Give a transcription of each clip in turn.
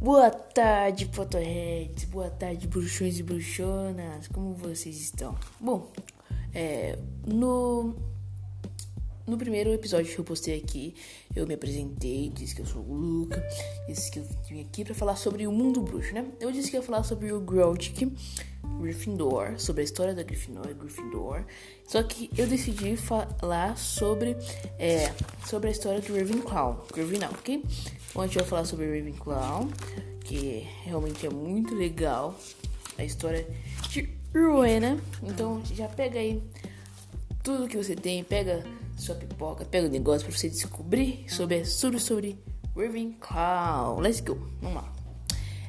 Boa tarde, Potterheads. Boa tarde, bruxões e bruxonas. Como vocês estão? Bom, é, no, no primeiro episódio que eu postei aqui, eu me apresentei, disse que eu sou o Luca, disse que eu vim aqui para falar sobre o mundo bruxo, né? Eu disse que ia falar sobre o Grouchick, Gryffindor, sobre a história da Gryffindor, Gryffindor. Só que eu decidi falar sobre, é, sobre a história do Ravenclaw, Ravenclaw, ok? Então a gente vai falar sobre Ravenclaw, que realmente é muito legal a história de Rowena. Então já pega aí tudo que você tem, pega sua pipoca, pega o negócio para você descobrir sobre sobre sobre Ravenclaw. Let's go, vamos lá.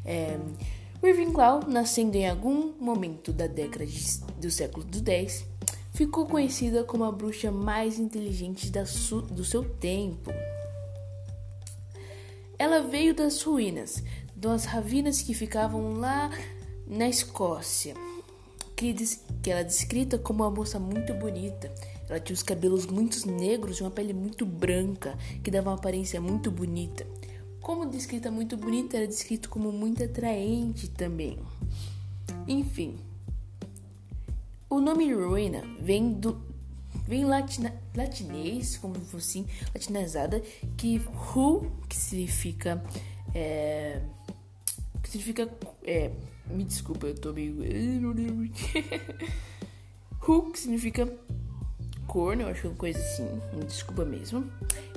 É, Ravenclaw, nascendo em algum momento da década de, do século X, ficou conhecida como a bruxa mais inteligente do seu tempo. Ela veio das ruínas, das ravinas que ficavam lá na Escócia, que, que ela é descrita como uma moça muito bonita. Ela tinha os cabelos muito negros e uma pele muito branca, que dava uma aparência muito bonita. Como descrita muito bonita, era descrito como muito atraente também. Enfim, o nome Rowena vem do vem latina, latinês, como se fosse latinizada, que who, que significa é, que significa é, me desculpa, eu tô meio who, que significa corno, eu acho uma coisa assim, desculpa mesmo.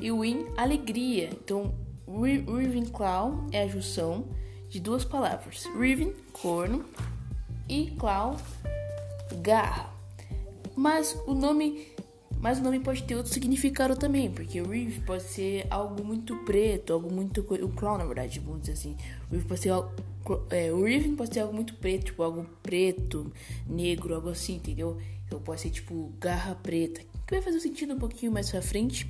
E win, alegria. Então, Ravenclaw é a junção de duas palavras: Raven, corno, e Claw, garra. Mas o nome, mas o nome pode ter outro significado também, porque o Reeve pode ser algo muito preto, algo muito o Claw na verdade, vamos dizer assim. O Reeve pode ser algo, é, o Reeve pode ser algo muito preto, tipo algo preto, negro, algo assim, entendeu? Então pode ser tipo garra preta, que vai fazer sentido um pouquinho mais pra frente.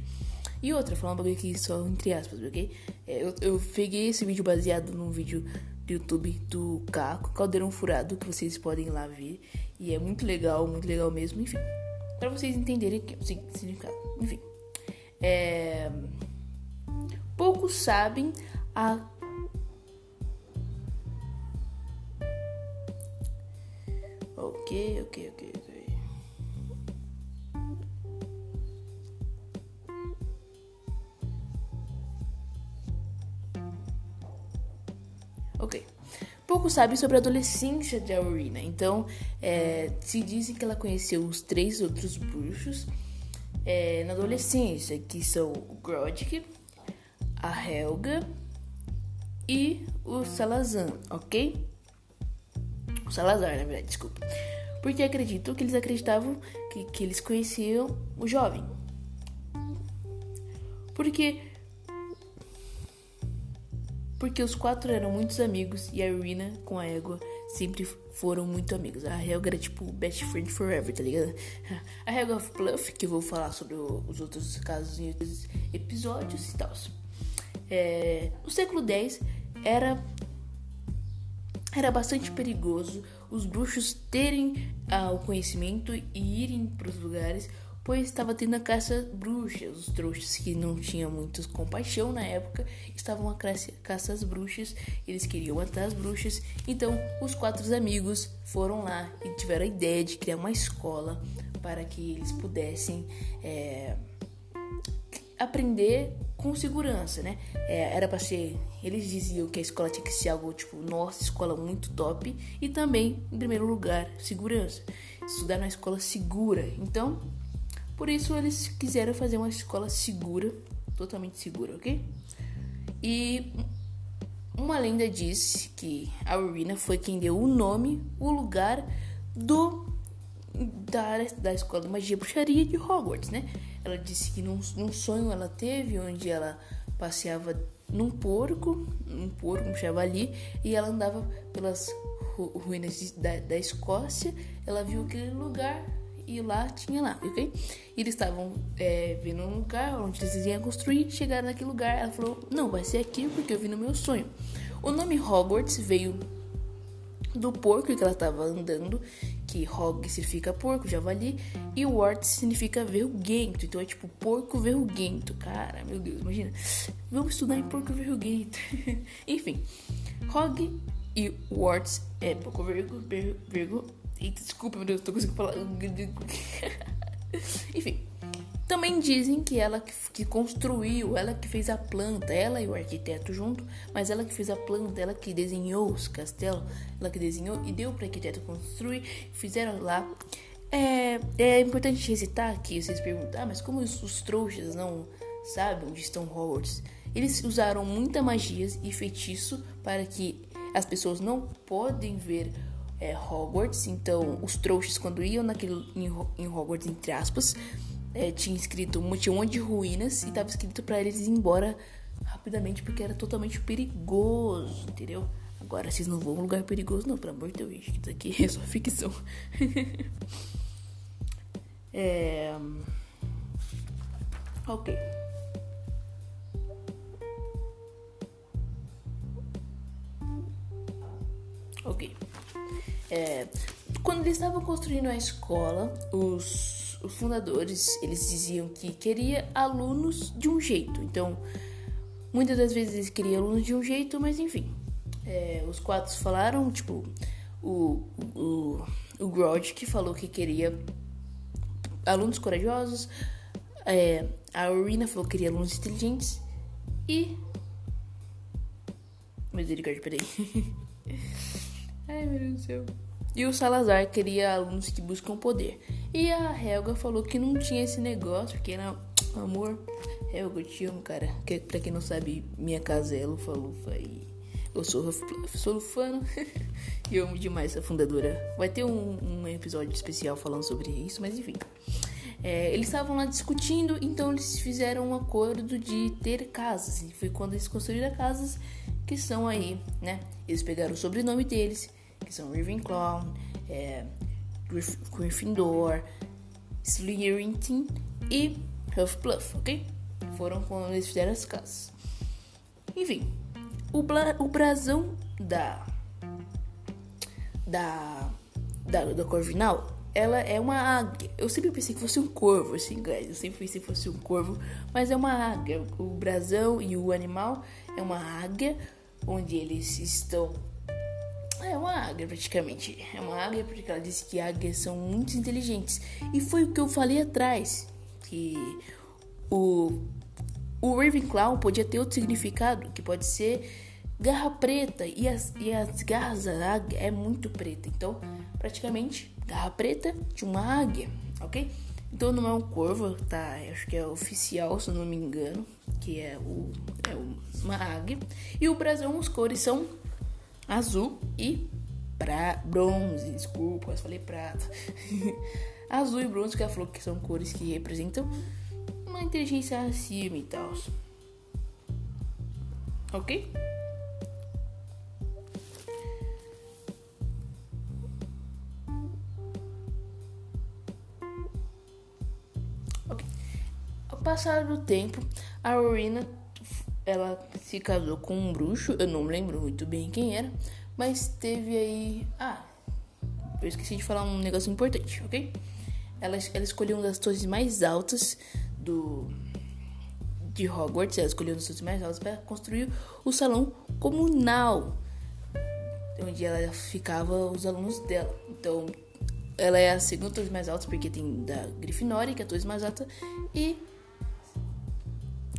E outra, falar um bagulho aqui só entre aspas, ok? É, eu, eu peguei esse vídeo baseado num vídeo do YouTube do Caco, Caldeirão Furado, que vocês podem lá ver. E é muito legal, muito legal mesmo, enfim. Pra vocês entenderem o que significado. Enfim. É... Poucos sabem a Ok, ok, ok, ok. Ok. Pouco sabe sobre a adolescência de Aurina. Então, é, se dizem que ela conheceu os três outros bruxos é, na adolescência, que são o Grodk, a Helga e o Salazar, ok? Salazar, na verdade, desculpa. Porque acredito que eles acreditavam que, que eles conheciam o jovem. Porque porque os quatro eram muitos amigos e a Irina com a Égua sempre foram muito amigos. A Helga era tipo best friend forever, tá ligado? A Helga of Bluff, que eu vou falar sobre os outros casos em outros episódios e tal. É, no século X era era bastante perigoso os bruxos terem ah, o conhecimento e irem para os lugares pois estava tendo a caça bruxas. Os trouxas que não tinham muita compaixão na época estavam a caça às bruxas, eles queriam matar as bruxas. Então, os quatro amigos foram lá e tiveram a ideia de criar uma escola para que eles pudessem é, aprender com segurança, né? É, era para ser. Eles diziam que a escola tinha que ser algo tipo, nossa, escola muito top. E também, em primeiro lugar, segurança. Estudar na escola segura. Então, por isso eles quiseram fazer uma escola segura, totalmente segura, ok? E uma lenda diz que a Urina foi quem deu o nome, o lugar do da, da escola de magia e bruxaria de Hogwarts, né? Ela disse que num, num sonho ela teve onde ela passeava num porco, um porco, um javali, e ela andava pelas ruínas da, da Escócia. Ela viu aquele lugar e lá tinha lá, ok? E eles estavam é, vendo um lugar onde eles iam construir, chegaram naquele lugar, ela falou, não, vai ser aqui porque eu vi no meu sonho. O nome Hogwarts veio do porco que ela estava andando, que Hog significa porco, javali, e Wart significa verruguento, então é tipo porco verruguento, cara, meu Deus, imagina, vamos estudar em porco verruguento, enfim, Hog e Warts é pouco vergo, vergo, Eita, desculpa, meu Deus, tô conseguindo falar. Enfim. Também dizem que ela que construiu, ela que fez a planta, ela e o arquiteto junto, mas ela que fez a planta, ela que desenhou os castelos, ela que desenhou e deu para o arquiteto construir, fizeram lá. É, é importante recitar aqui, vocês perguntam, ah, mas como os, os trouxas não sabem onde estão Hogwarts? Eles usaram muita magia e feitiço para que as pessoas não podem ver é, Hogwarts. Então, os trouxas, quando iam naquele, em, em Hogwarts, entre aspas, é, tinha escrito um monte de ruínas e tava escrito para eles ir embora rapidamente porque era totalmente perigoso, entendeu? Agora vocês não vão um lugar perigoso, não, pelo amor de Deus, isso aqui é só ficção. é. Ok. Ok. É, quando eles estavam construindo a escola, os, os, fundadores eles diziam que queria alunos de um jeito. Então, muitas das vezes eles queriam alunos de um jeito, mas enfim. É, os quatro falaram, tipo, o, o, o que falou que queria alunos corajosos, é, a Urina falou que queria alunos inteligentes e. Misericórdia, peraí. Ai, meu Deus do céu. E o Salazar queria alunos que buscam poder. E a Helga falou que não tinha esse negócio, porque era amor. Helga, eu te amo, cara. Que, pra quem não sabe, minha casa é Lufa-Lufa e eu sou, sou lufano. e eu amo demais essa fundadora. Vai ter um, um episódio especial falando sobre isso, mas enfim. É, eles estavam lá discutindo, então eles fizeram um acordo de ter casas. E foi quando eles construíram casas que são aí, né? Eles pegaram o sobrenome deles que são Ravenclaw, é, Gryffindor, Slytherin e Hufflepuff, ok? Foram quando eles fizeram as casas. Enfim, o, o brasão da da da, da Corvinal, ela é uma águia. Eu sempre pensei que fosse um corvo, assim, guys. Eu sempre pensei que fosse um corvo, mas é uma águia. O brasão e o animal é uma águia, onde eles estão é uma águia, praticamente. É uma águia porque ela disse que águias são muito inteligentes. E foi o que eu falei atrás. Que o, o Ravenclaw podia ter outro significado, que pode ser garra preta. E as, e as garras da águia é muito preta. Então, praticamente, garra preta de uma águia, ok? Então não é um corvo, tá? Acho que é oficial, se eu não me engano. Que é, o, é uma águia. E o brasão, as cores são azul e pra, bronze, desculpa, eu falei prata. azul e bronze que ela falou que são cores que representam uma inteligência acima e tal. Ok? Passar do tempo, a Rowena ela se casou com um bruxo, eu não lembro muito bem quem era, mas teve aí. Ah, eu esqueci de falar um negócio importante, ok? Ela, ela escolheu uma das torres mais altas do de Hogwarts, ela escolheu uma das torres mais altas para construir o salão comunal, onde ela ficava os alunos dela. Então, ela é a segunda torre mais alta porque tem da Grifinória, que é a torre mais alta, e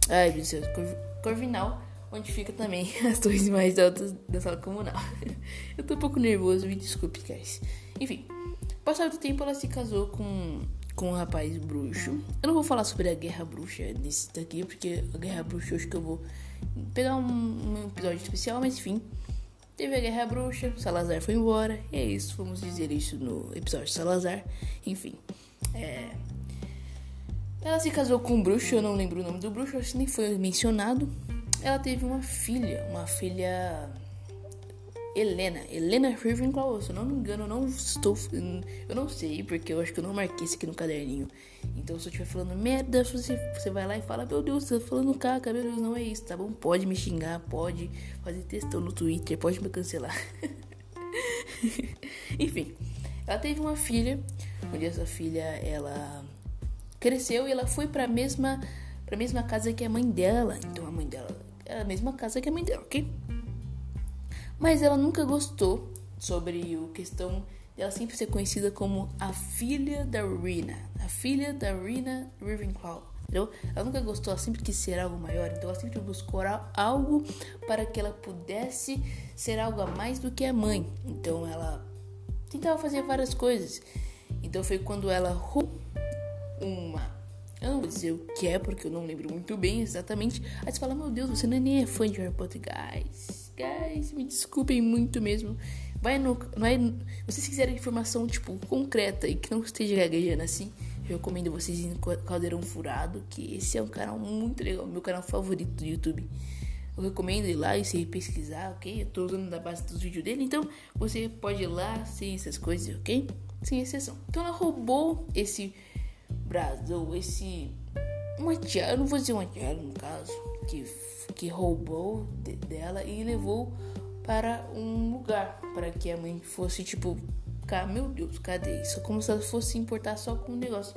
Ai, meu Deus, Corvinal, onde fica também as torres mais altas da sala comunal. Eu tô um pouco nervoso, me desculpe, guys. Enfim, passado do tempo ela se casou com, com um rapaz bruxo. Eu não vou falar sobre a guerra bruxa nesse daqui, porque a guerra bruxa acho que eu vou pegar um, um episódio especial, mas enfim. Teve a guerra bruxa, Salazar foi embora, e é isso, vamos dizer isso no episódio Salazar. Enfim, é. Ela se casou com um bruxo, eu não lembro o nome do bruxo, acho que nem foi mencionado. Ela teve uma filha, uma filha Helena, Helena Ravenclaw, se eu não me engano, eu não estou, eu não sei, porque eu acho que eu não marquei isso aqui no caderninho. Então, se eu estiver falando merda, você, você vai lá e fala, meu Deus, você tá falando caca, meu Deus, não é isso, tá bom? Pode me xingar, pode fazer textão no Twitter, pode me cancelar. Enfim, ela teve uma filha, onde essa filha, ela cresceu e ela foi para a mesma para mesma casa que a mãe dela. Então a mãe dela é a mesma casa que a mãe dela, ok? Mas ela nunca gostou sobre o questão dela sempre ser conhecida como a filha da Rina, a filha da Rina Ravenclaw. Entendeu? Ela nunca gostou, ela sempre quis ser algo maior, então ela sempre buscou algo para que ela pudesse ser algo a mais do que a mãe. Então ela tentava fazer várias coisas. Então foi quando ela uma. Eu não vou dizer o que é, porque eu não lembro muito bem exatamente. Aí você fala, meu Deus, você não é nem é fã de Harry Potter, guys. Guys, me desculpem muito mesmo. Vai no. Vai, se vocês quiserem informação, tipo, concreta e que não esteja gaguejando assim, eu recomendo vocês irem no Caldeirão Furado, que esse é um canal muito legal, meu canal favorito do YouTube. Eu recomendo ir lá e se pesquisar, ok? Eu tô usando da base dos vídeos dele, então você pode ir lá sem essas coisas, ok? Sem exceção. Então ela roubou esse brasão, esse. Eu não vou dizer uma tiara no caso, que, que roubou de, dela e levou para um lugar para que a mãe fosse tipo, cara, meu Deus, cadê isso? Como se ela fosse importar só com o negócio.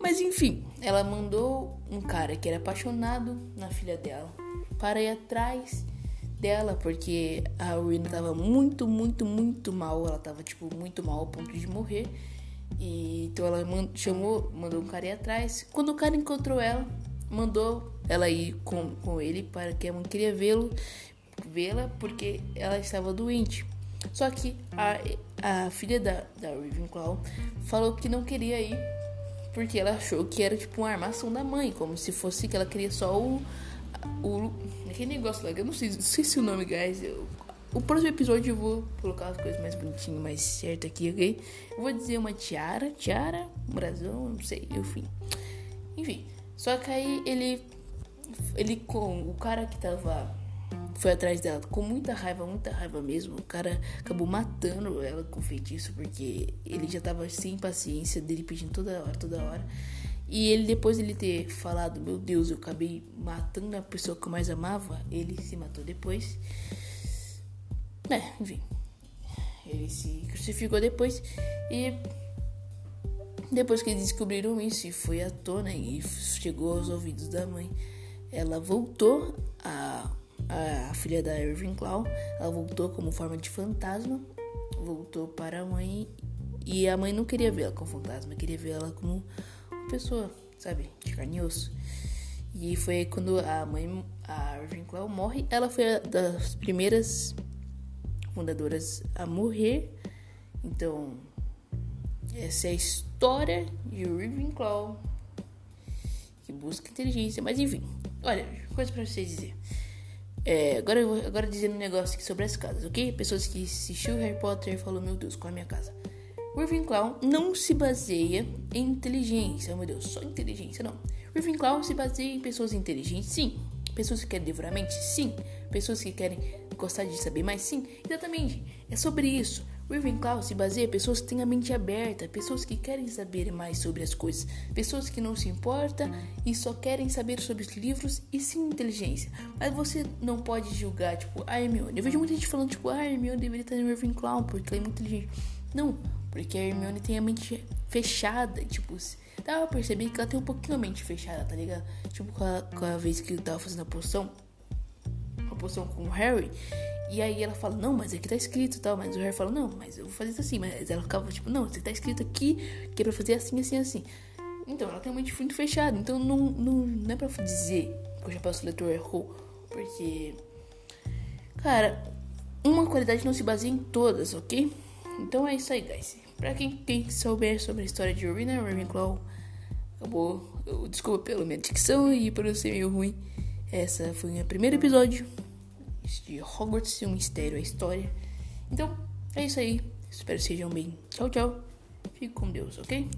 Mas enfim, ela mandou um cara que era apaixonado na filha dela para ir atrás dela, porque a Rina tava muito, muito, muito mal. Ela tava, tipo, muito mal ao ponto de morrer. E, então ela chamou, mandou um cara ir atrás. Quando o cara encontrou ela, mandou ela ir com, com ele para que a mãe queria vê-lo vê-la porque ela estava doente. Só que a, a filha da, da Ravenclaw falou que não queria ir porque ela achou que era tipo uma armação da mãe, como se fosse que ela queria só o. o aquele negócio lá, eu não sei, não sei se o nome, guys. Eu, o próximo episódio eu vou colocar as coisas mais bonitinhas, mais certas aqui, ok? Eu vou dizer uma tiara, tiara, um brasão, não sei, enfim. Enfim, só que aí ele. Ele com o cara que tava foi atrás dela com muita raiva, muita raiva mesmo. O cara acabou matando ela com feitiço porque ele já tava sem paciência dele pedindo toda hora, toda hora. E ele depois ele ter falado, meu Deus, eu acabei matando a pessoa que eu mais amava, ele se matou depois. É, enfim. Ele se crucificou depois e depois que descobriram isso e foi à tona e chegou aos ouvidos da mãe, ela voltou a a filha da Ravenclaw, ela voltou como forma de fantasma, voltou para a mãe e a mãe não queria vê-la como fantasma, queria vê-la como pessoa, sabe, de carne e osso. E foi quando a mãe, a Ravenclaw morre, ela foi das primeiras fundadoras a morrer. Então, essa é a história de Ravenclaw que busca inteligência, mas enfim, olha, coisa para vocês dizer. É, agora eu vou agora dizendo um negócio aqui sobre as casas, ok? Pessoas que assistiu Harry Potter e falou, meu Deus, qual é a minha casa? Ravenclaw não se baseia em inteligência, meu Deus, só inteligência, não. Ravenclaw se baseia em pessoas inteligentes, sim. Pessoas que querem devorar mente, sim. Pessoas que querem gostar de saber mais, sim. Exatamente, é sobre isso. Ravenclaw se baseia em pessoas que têm a mente aberta, pessoas que querem saber mais sobre as coisas, pessoas que não se importam e só querem saber sobre os livros e sim inteligência. Mas você não pode julgar, tipo, a Hermione. Eu vejo muita gente falando, tipo, ah, a Hermione deveria estar no Ravenclaw porque ela é muito inteligente. Não, porque a Hermione tem a mente fechada, tipo, dá pra perceber que ela tem um pouquinho a mente fechada, tá ligado? Tipo, com a, com a vez que eu tava fazendo a poção, poção com o Harry, e aí ela fala, não, mas aqui tá escrito tal. Mas o Harry fala, não, mas eu vou fazer isso assim. Mas ela ficava tipo, não, você tá escrito aqui que é pra fazer assim, assim, assim. Então ela tem uma mente muito fechada. Então não, não, não é pra dizer que o chapéu seletor errou. Porque, cara, uma qualidade não se baseia em todas, ok? Então é isso aí, guys. Pra quem, quem souber sobre a história de Urina Ravenclaw, acabou. Eu, desculpa pela minha dicção e por eu ser meio ruim. Essa foi o meu primeiro episódio de Hogwarts um mistério, a história. Então, é isso aí. Espero que sejam bem. Tchau, tchau. Fique com Deus, ok?